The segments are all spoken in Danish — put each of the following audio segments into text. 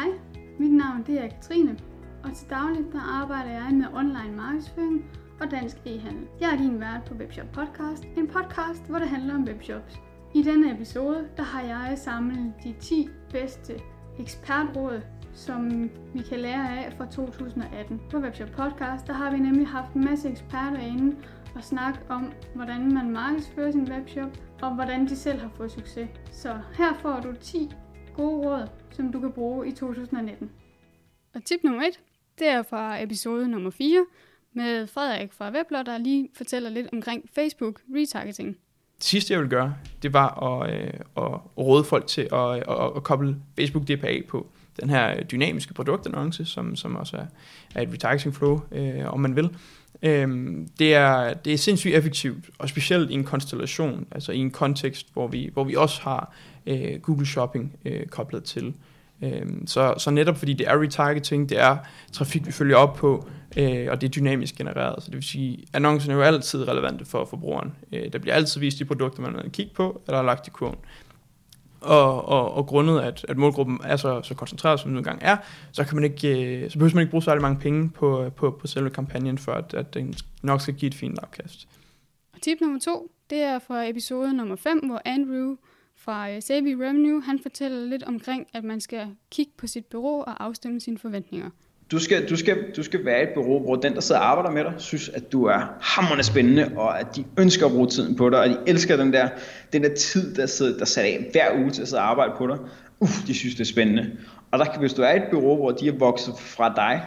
Hej, mit navn det er Katrine, og til daglig der arbejder jeg med online markedsføring og dansk e-handel. Jeg er din vært på Webshop Podcast, en podcast, hvor det handler om webshops. I denne episode, der har jeg samlet de 10 bedste ekspertråd, som vi kan lære af fra 2018. På Webshop Podcast, der har vi nemlig haft en masse eksperter inde og snakke om, hvordan man markedsfører sin webshop, og hvordan de selv har fået succes. Så her får du 10 gode råd, som du kan bruge i 2019. Og tip nummer 1, det er fra episode nummer 4 med Frederik fra Weblog, der lige fortæller lidt omkring Facebook retargeting. Det sidste, jeg vil gøre, det var at, øh, at råde folk til at, at, at koble Facebook DPA på den her dynamiske produktannonce, som, som også er, er et retargeting flow, øh, om man vil. Øhm, det, er, det er sindssygt effektivt, og specielt i en konstellation, altså i en kontekst, hvor vi, hvor vi også har øh, Google Shopping øh, koblet til. Øhm, så, så netop fordi det er retargeting, det er trafik, vi følger op på, øh, og det er dynamisk genereret. Så det vil sige, annoncerne er jo altid relevante for forbrugeren. Øh, der bliver altid vist de produkter, man vil kigge på, eller lagt i kurven. Og, og, og grundet, at, at målgruppen er så, så koncentreret, som den engang er, så, kan man ikke, øh, så behøver man ikke bruge særlig mange penge på, på, på selve kampagnen, for at, at den nok skal give et fint afkast. Og tip nummer to, det er fra episode nummer 5, hvor Andrew fra øh, Savvy Revenue, han fortæller lidt omkring, at man skal kigge på sit bureau og afstemme sine forventninger. Du skal, du, skal, du skal være et bureau, hvor den, der sidder og arbejder med dig, synes, at du er hammerende spændende, og at de ønsker at bruge tiden på dig, og de elsker den der, den der tid, der, sidder, der sat af hver uge til at sidde og arbejde på dig. Uff, de synes, det er spændende. Og der, hvis du er et bureau, hvor de er vokset fra dig,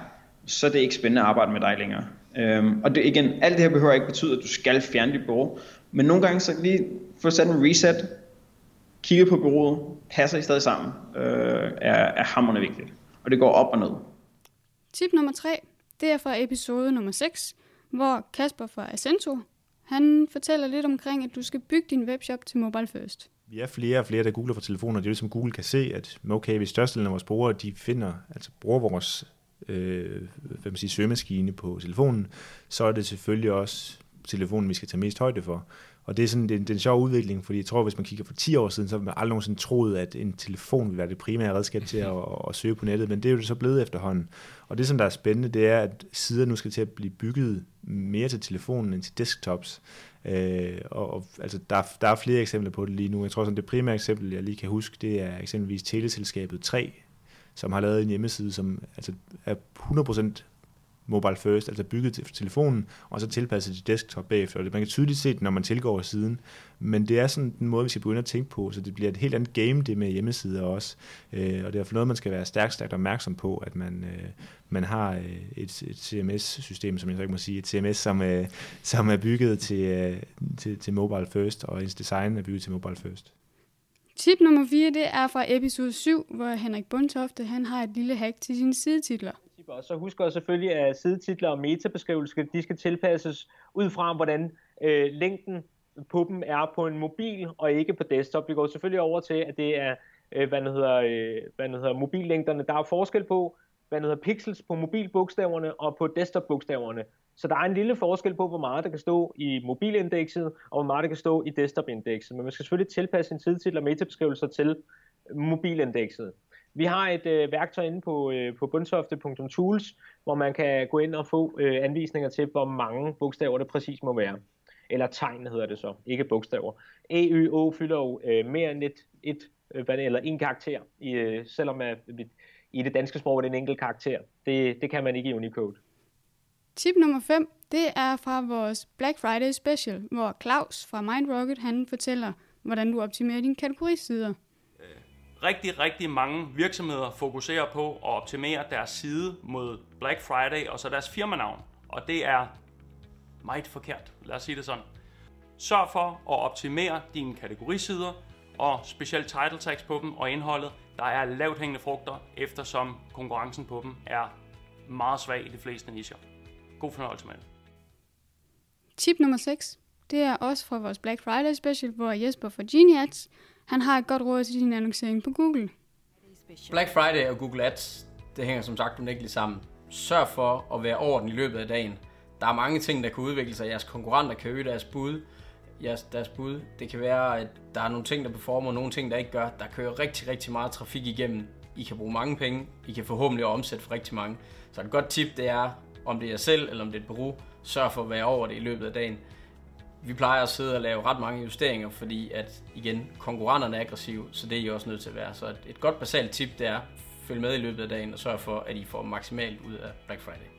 så er det ikke spændende at arbejde med dig længere. Øhm, og det, igen, alt det her behøver ikke betyde, at du skal fjerne dit bureau, men nogle gange så lige få sat en reset, kigge på bureauet, passer I stadig sammen, øh, er, er hammerende vigtigt. Og det går op og ned. Tip nummer 3, det er fra episode nummer 6, hvor Kasper fra Ascento, han fortæller lidt omkring, at du skal bygge din webshop til mobile first. Vi er flere og flere, der googler fra telefoner. Det er jo som Google kan se, at okay, hvis størstedelen af vores brugere, de finder, altså bruger vores øh, hvad man siger, søgemaskine på telefonen, så er det selvfølgelig også telefonen, vi skal tage mest højde for. Og det er sådan det, det er en sjov udvikling, fordi jeg tror, hvis man kigger for 10 år siden, så har man aldrig nogensinde troet, at en telefon ville være det primære redskab til at, at søge på nettet, men det er jo så blevet efterhånden. Og det, som der er spændende, det er, at sider nu skal til at blive bygget mere til telefonen end til desktops. Øh, og, og altså, der, der er flere eksempler på det lige nu. Jeg tror, sådan det primære eksempel, jeg lige kan huske, det er eksempelvis teleselskabet 3, som har lavet en hjemmeside, som altså, er 100% mobile first, altså bygget til telefonen, og så tilpasset til desktop bagefter. Og man kan tydeligt se det, når man tilgår siden. Men det er sådan den måde, vi skal begynde at tænke på, så det bliver et helt andet game, det med hjemmesider også. Øh, og det er for noget, man skal være stærkt, stærkt opmærksom på, at man, øh, man har øh, et, et CMS-system, som jeg så ikke må sige, et CMS, som, øh, som er bygget til, øh, til, til mobile first, og ens design er bygget til mobile first. Tip nummer 4, det er fra episode 7, hvor Henrik Bundtofte han har et lille hack til sine sidetitler. Og så husk også selvfølgelig, at sidetitler og metabeskrivelser, de skal tilpasses ud fra, hvordan øh, længden på dem er på en mobil og ikke på desktop. Vi går selvfølgelig over til, at det er, øh, hvad, hedder, øh, hvad hedder mobillængderne. Der er forskel på, hvad hedder pixels på mobilbogstaverne og på desktopbogstaverne. Så der er en lille forskel på, hvor meget der kan stå i mobilindekset, og hvor meget der kan stå i desktopindekset. Men man skal selvfølgelig tilpasse sin sidetitel og metabeskrivelser til mobilindekset. Vi har et øh, værktøj inde på, øh, på bundsofte.tools, hvor man kan gå ind og få øh, anvisninger til, hvor mange bogstaver det præcis må være. Eller tegn hedder det så, ikke bogstaver. E, Ø, Å fylder jo øh, mere end et, et øh, eller en karakter, i, øh, selvom øh, at, i det danske sprog er det en enkelt karakter. Det, det kan man ikke i Unicode. Tip nummer 5, det er fra vores Black Friday special, hvor Claus fra MindRocket, han fortæller, hvordan du optimerer dine kategorisider. Rigtig, rigtig mange virksomheder fokuserer på at optimere deres side mod Black Friday og så deres firmanavn. Og det er meget forkert, lad os sige det sådan. Sørg for at optimere dine kategorisider og specielt title tags på dem og indholdet. Der er lavt hængende frugter, eftersom konkurrencen på dem er meget svag i de fleste nischer. God fornøjelse med det. Tip nummer 6. Det er også fra vores Black Friday special, hvor Jesper fra Geniads, han har et godt råd til din annoncering på Google. Black Friday og Google Ads, det hænger som sagt unægteligt sammen. Sørg for at være orden i løbet af dagen. Der er mange ting, der kan udvikle sig. Jeres konkurrenter kan øge deres bud. Jeres, deres bud. Det kan være, at der er nogle ting, der performer, og nogle ting, der ikke gør. Der kører rigtig, rigtig meget trafik igennem I kan bruge mange penge, I kan forhåbentlig omsætte for rigtig mange. Så et godt tip, det er, om det er jer selv eller om det er et bureau, sørg for at være over det i løbet af dagen. Vi plejer at sidde og lave ret mange justeringer, fordi at, igen, konkurrenterne er aggressive, så det er I også nødt til at være. Så et, et godt basalt tip, det er, følg med i løbet af dagen og sørg for, at I får maksimalt ud af Black Friday.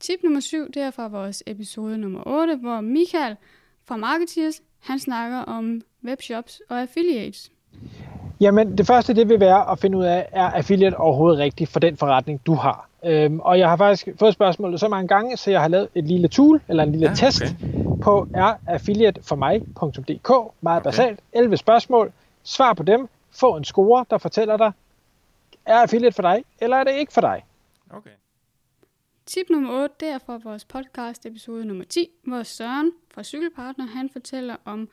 Tip nummer 7, det er fra vores episode nummer 8, hvor Michael fra Marketeers, han snakker om webshops og affiliates. Jamen, det første det vil være at finde ud af, er affiliate overhovedet rigtigt for den forretning, du har? Øhm, og jeg har faktisk fået spørgsmålet så mange gange, så jeg har lavet et lille tool, eller en lille ja, okay. test, på er affiliateformig.dk. Meget okay. basalt. 11 spørgsmål. Svar på dem. Få en score, der fortæller dig, er affiliate for dig, eller er det ikke for dig? Okay. Tip nummer 8, det er fra vores podcast episode nummer 10, hvor Søren fra Cykelpartner, han fortæller om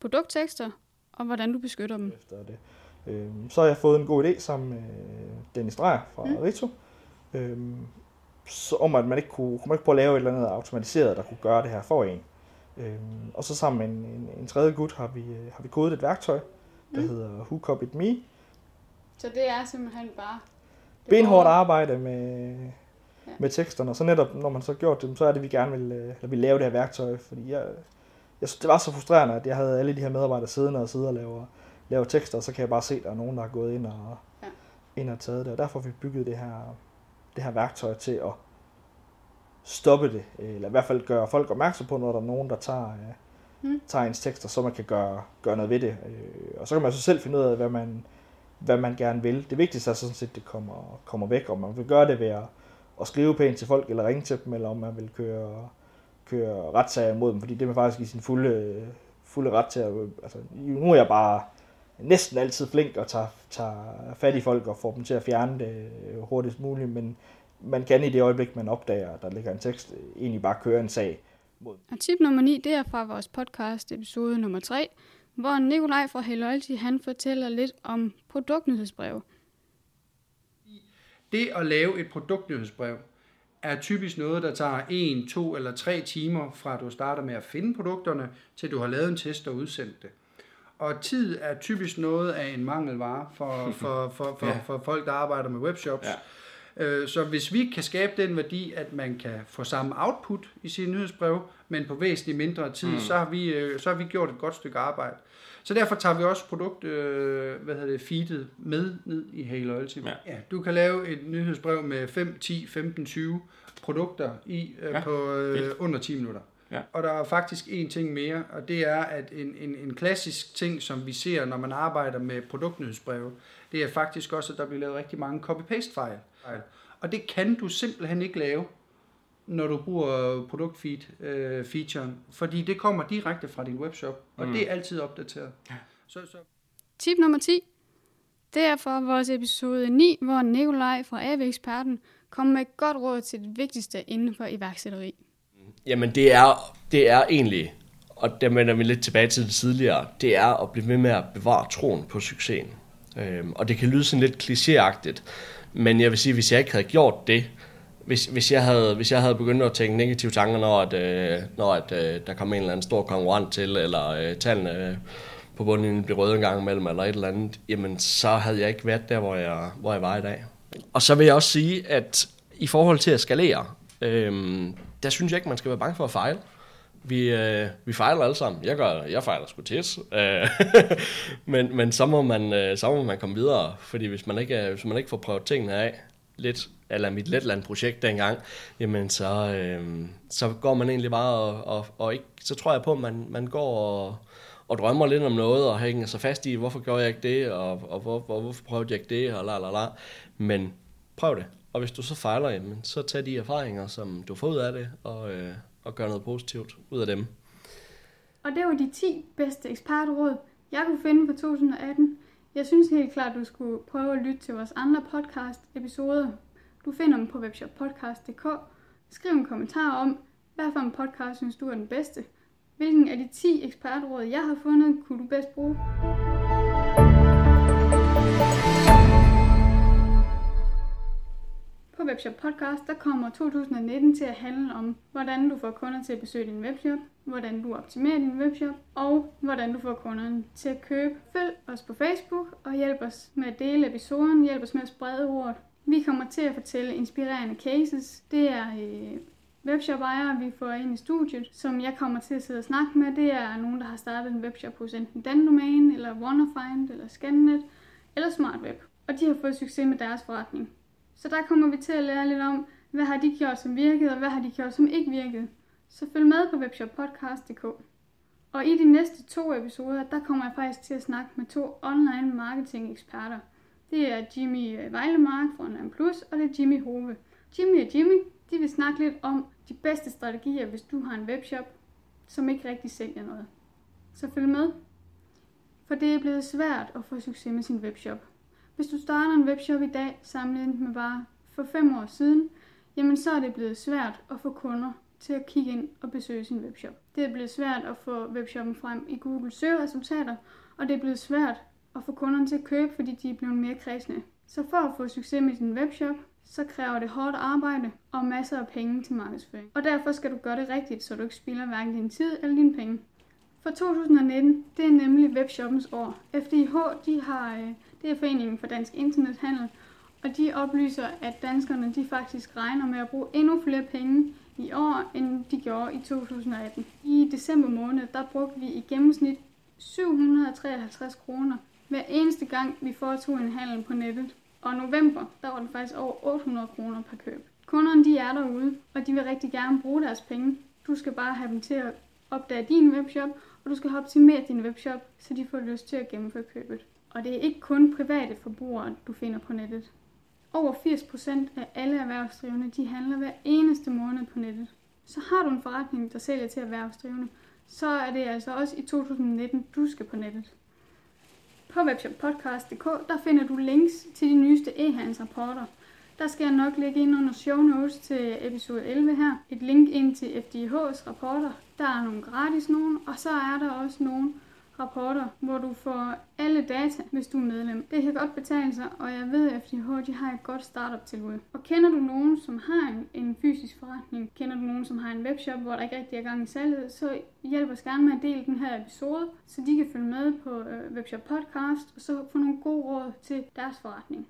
produkttekster og hvordan du beskytter dem. Efter det. Øhm, så har jeg fået en god idé sammen med Dennis Dreyer fra mm. Rito, øhm, så om at man ikke kunne, kunne man ikke prøve at lave et eller andet automatiseret, der kunne gøre det her for en. Øhm, og så sammen med en, en, en tredje gut har vi, øh, har vi kodet et værktøj, der mm. hedder Who Copied Me. Så det er simpelthen bare... Benhårdt arbejde med, ja. med teksterne, og så netop, når man så gjort det, så er det, vi gerne vil, øh, eller vi lave det her værktøj, fordi jeg, jeg det var så frustrerende, at jeg havde alle de her medarbejdere siddende og sidde og lave, lave tekster, og så kan jeg bare se, at der er nogen, der er gået ind og, ja. ind og taget det, og derfor har vi bygget det her, det her værktøj til at stoppe det, eller i hvert fald gøre folk opmærksom på, når der er nogen, der tager, mm. tager ens tekster, så man kan gøre, gøre noget ved det. Øh, og så kan man så selv finde ud af, hvad man, hvad man gerne vil. Det vigtigste er sådan set, at det kommer, kommer væk, om man vil gøre det ved at, at skrive pænt til folk, eller ringe til dem, eller om man vil køre, køre retssager mod dem, fordi det er man faktisk i sin fulde, fulde ret til at... Altså, nu er jeg bare næsten altid flink og tager, tager fat i folk og får dem til at fjerne det hurtigst muligt, men man kan i det øjeblik, man opdager, at der ligger en tekst, egentlig bare køre en sag mod. Og tip nummer 9, det er fra vores podcast episode nummer 3, hvor Nikolaj fra Hey Loyalty, han fortæller lidt om produktnyhedsbrev. Det at lave et produktnyhedsbrev er typisk noget, der tager 1, 2 eller 3 timer fra du starter med at finde produkterne, til du har lavet en test og udsendt det. Og tid er typisk noget af en mangelvare for, for, for, for, ja. for folk, der arbejder med webshops. Ja. Øh, så hvis vi kan skabe den værdi, at man kan få samme output i sine nyhedsbrev, men på væsentligt mindre tid, mm. så, har vi, øh, så har vi gjort et godt stykke arbejde. Så derfor tager vi også produkt, øh, hvad hedder det, feedet med ned i Hey Loyalty. Ja. ja. Du kan lave et nyhedsbrev med 5, 10, 15, 20 produkter i øh, ja. på øh, under 10 minutter. Ja. Og der er faktisk en ting mere, og det er, at en, en, en klassisk ting, som vi ser, når man arbejder med produktnyhedsbreve, det er faktisk også, at der bliver lavet rigtig mange copy-paste-fejl. Og det kan du simpelthen ikke lave, når du bruger produktfeed-featuren, øh, fordi det kommer direkte fra din webshop, og mm. det er altid opdateret. Ja. Så, så. Tip nummer 10, det er fra vores episode 9, hvor Nikolaj fra AV-eksperten kommer med et godt råd til det vigtigste inden for iværksætteri. Jamen det er, det er egentlig, og der vender vi lidt tilbage til det tidligere, det er at blive ved med at bevare troen på succesen. Øhm, og det kan lyde sådan lidt klichéagtigt, men jeg vil sige, hvis jeg ikke havde gjort det, hvis, hvis, jeg, havde, hvis jeg havde begyndt at tænke negative tanker, når, at, øh, når at, øh, der kom en eller anden stor konkurrent til, eller øh, tallene øh, på bunden blev røde en gang imellem, eller et eller andet, jamen så havde jeg ikke været der, hvor jeg, hvor jeg var i dag. Og så vil jeg også sige, at i forhold til at skalere, øh, der synes jeg ikke, man skal være bange for at fejle. Vi, øh, vi fejler alle sammen. Jeg, gør, jeg fejler sgu tit. Øh, men, men så må, man, øh, så må man komme videre, fordi hvis man ikke, hvis man ikke får prøvet tingene af, lidt, eller mit Letland-projekt dengang, jamen så, øh, så går man egentlig bare og, og, og ikke, så tror jeg på, at man, man går og, og drømmer lidt om noget, og hænger sig fast i, hvorfor gjorde jeg ikke det, og, og hvor, hvor, hvorfor prøvede jeg ikke det, og la la la. Men prøv det. Og hvis du så fejler, jamen, så tag de erfaringer, som du får ud af det, og, øh, og gør noget positivt ud af dem. Og det var de 10 bedste ekspertråd, jeg kunne finde for 2018. Jeg synes helt klart, du skulle prøve at lytte til vores andre podcast-episoder. Du finder dem på webshoppodcast.dk. Skriv en kommentar om, hvad for en podcast synes du er den bedste. Hvilken af de 10 ekspertråd, jeg har fundet, kunne du bedst bruge? Webshop Podcast, der kommer 2019 til at handle om, hvordan du får kunder til at besøge din webshop, hvordan du optimerer din webshop, og hvordan du får kunderne til at købe. Følg os på Facebook og hjælp os med at dele episoden, hjælp os med at sprede ordet. Vi kommer til at fortælle inspirerende cases. Det er øh, webshop-ejere, vi får ind i studiet, som jeg kommer til at sidde og snakke med. Det er nogen, der har startet en webshop hos enten Dandomain, eller WannaFind, eller Scannet, eller SmartWeb. Og de har fået succes med deres forretning. Så der kommer vi til at lære lidt om, hvad har de gjort som virkede, og hvad har de gjort som ikke virkede. Så følg med på webshoppodcast.dk. Og i de næste to episoder, der kommer jeg faktisk til at snakke med to online marketing eksperter. Det er Jimmy øh, Vejlemark fra Online Plus, og det er Jimmy Hove. Jimmy og Jimmy, de vil snakke lidt om de bedste strategier, hvis du har en webshop, som ikke rigtig sælger noget. Så følg med. For det er blevet svært at få succes med sin webshop. Hvis du starter en webshop i dag, sammenlignet med bare for fem år siden, jamen så er det blevet svært at få kunder til at kigge ind og besøge sin webshop. Det er blevet svært at få webshoppen frem i Google søgeresultater, og det er blevet svært at få kunderne til at købe, fordi de er blevet mere kredsende. Så for at få succes med din webshop, så kræver det hårdt arbejde og masser af penge til markedsføring. Og derfor skal du gøre det rigtigt, så du ikke spilder hverken din tid eller dine penge. For 2019, det er nemlig webshoppens år. FDIH, de har, øh, det er Foreningen for Dansk Internethandel, og de oplyser, at danskerne de faktisk regner med at bruge endnu flere penge i år, end de gjorde i 2018. I december måned, der brugte vi i gennemsnit 753 kroner hver eneste gang, vi foretog en handel på nettet. Og i november, der var det faktisk over 800 kroner per køb. Kunderne de er derude, og de vil rigtig gerne bruge deres penge. Du skal bare have dem til at opdage din webshop, og du skal optimere din webshop, så de får lyst til at gennemføre købet. Og det er ikke kun private forbrugere, du finder på nettet. Over 80% af alle erhvervsdrivende, de handler hver eneste måned på nettet. Så har du en forretning, der sælger til erhvervsdrivende, så er det altså også i 2019, du skal på nettet. På webshoppodcast.dk, der finder du links til de nyeste e-handelsrapporter. Der skal jeg nok lægge ind under show notes til episode 11 her. Et link ind til FDH's rapporter. Der er nogle gratis nogen, og så er der også nogle rapporter, hvor du får alle data, hvis du er medlem. Det kan godt betale sig, og jeg ved, at FDH de har et godt startup-tilbud. Og kender du nogen, som har en, en fysisk forretning, kender du nogen, som har en webshop, hvor der ikke rigtig er gang i salget, så hjælp os gerne med at dele den her episode, så de kan følge med på øh, Webshop Podcast, og så få nogle gode råd til deres forretning.